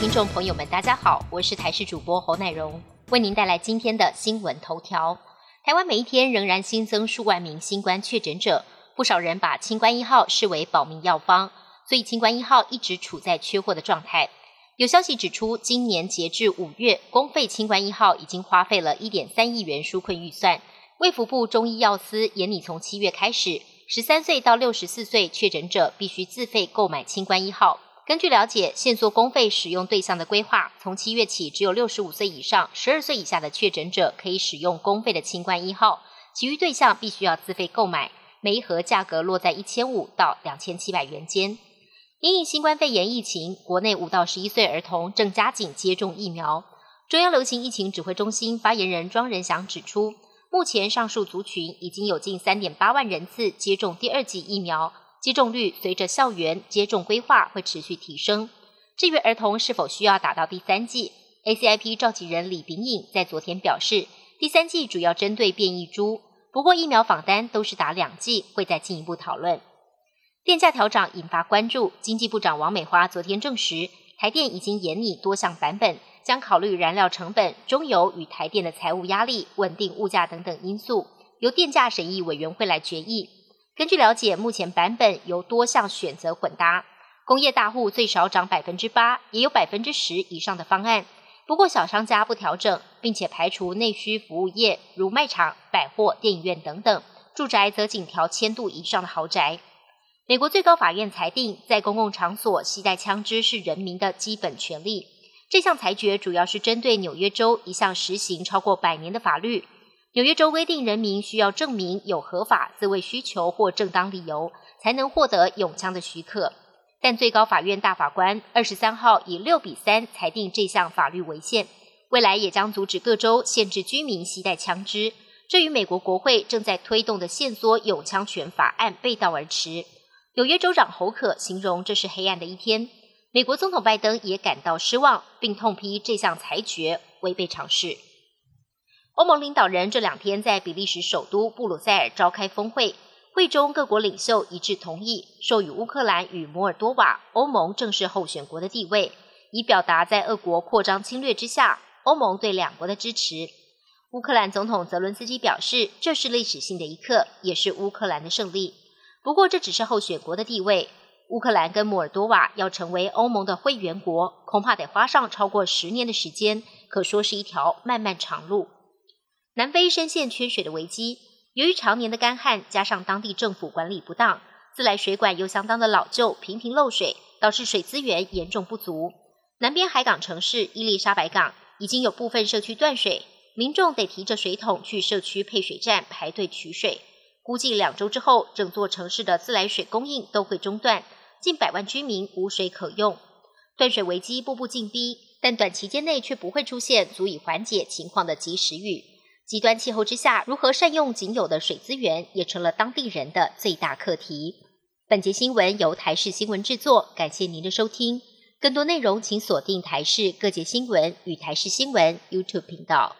听众朋友们，大家好，我是台视主播侯乃荣，为您带来今天的新闻头条。台湾每一天仍然新增数万名新冠确诊者，不少人把清冠一号视为保命药方，所以清冠一号一直处在缺货的状态。有消息指出，今年截至五月，公费清冠一号已经花费了一点三亿元纾困预算。卫福部中医药司严拟从七月开始，十三岁到六十四岁确诊者必须自费购买清冠一号。根据了解，限缩公费使用对象的规划，从七月起，只有六十五岁以上、十二岁以下的确诊者可以使用公费的清冠一号，其余对象必须要自费购买，每一盒价格落在一千五到两千七百元间。因应新冠肺炎疫情，国内五到十一岁儿童正加紧接种疫苗。中央流行疫情指挥中心发言人庄仁祥指出，目前上述族群已经有近三点八万人次接种第二剂疫苗。接种率随着校园接种规划会持续提升。至于儿童是否需要打到第三剂，ACIP 召集人李炳颖在昨天表示，第三剂主要针对变异株，不过疫苗访单都是打两剂，会再进一步讨论。电价调涨引发关注，经济部长王美花昨天证实，台电已经研拟多项版本，将考虑燃料成本、中油与台电的财务压力、稳定物价等等因素，由电价审议委员会来决议。根据了解，目前版本有多项选择混搭，工业大户最少涨百分之八，也有百分之十以上的方案。不过小商家不调整，并且排除内需服务业，如卖场、百货、电影院等等。住宅则仅调千度以上的豪宅。美国最高法院裁定，在公共场所携带枪支是人民的基本权利。这项裁决主要是针对纽约州一项实行超过百年的法律。纽约州规定，人民需要证明有合法自卫需求或正当理由，才能获得永枪的许可。但最高法院大法官二十三号以六比三裁定这项法律违宪，未来也将阻止各州限制居民携带枪支。这与美国国会正在推动的限缩永枪权法案背道而驰。纽约州长侯可形容这是黑暗的一天。美国总统拜登也感到失望，并痛批这项裁决违背常识。欧盟领导人这两天在比利时首都布鲁塞尔召开峰会，会中各国领袖一致同意授予乌克兰与摩尔多瓦欧盟正式候选国的地位，以表达在俄国扩张侵略之下，欧盟对两国的支持。乌克兰总统泽伦斯基表示，这是历史性的一刻，也是乌克兰的胜利。不过，这只是候选国的地位，乌克兰跟摩尔多瓦要成为欧盟的会员国，恐怕得花上超过十年的时间，可说是一条漫漫长路。南非深陷缺水的危机，由于常年的干旱，加上当地政府管理不当，自来水管又相当的老旧，频频漏水，导致水资源严重不足。南边海港城市伊丽莎白港已经有部分社区断水，民众得提着水桶去社区配水站排队取水。估计两周之后，整座城市的自来水供应都会中断，近百万居民无水可用。断水危机步步进逼，但短期间内却不会出现足以缓解情况的及时雨。极端气候之下，如何善用仅有的水资源，也成了当地人的最大课题。本节新闻由台视新闻制作，感谢您的收听。更多内容请锁定台视各界新闻与台视新闻 YouTube 频道。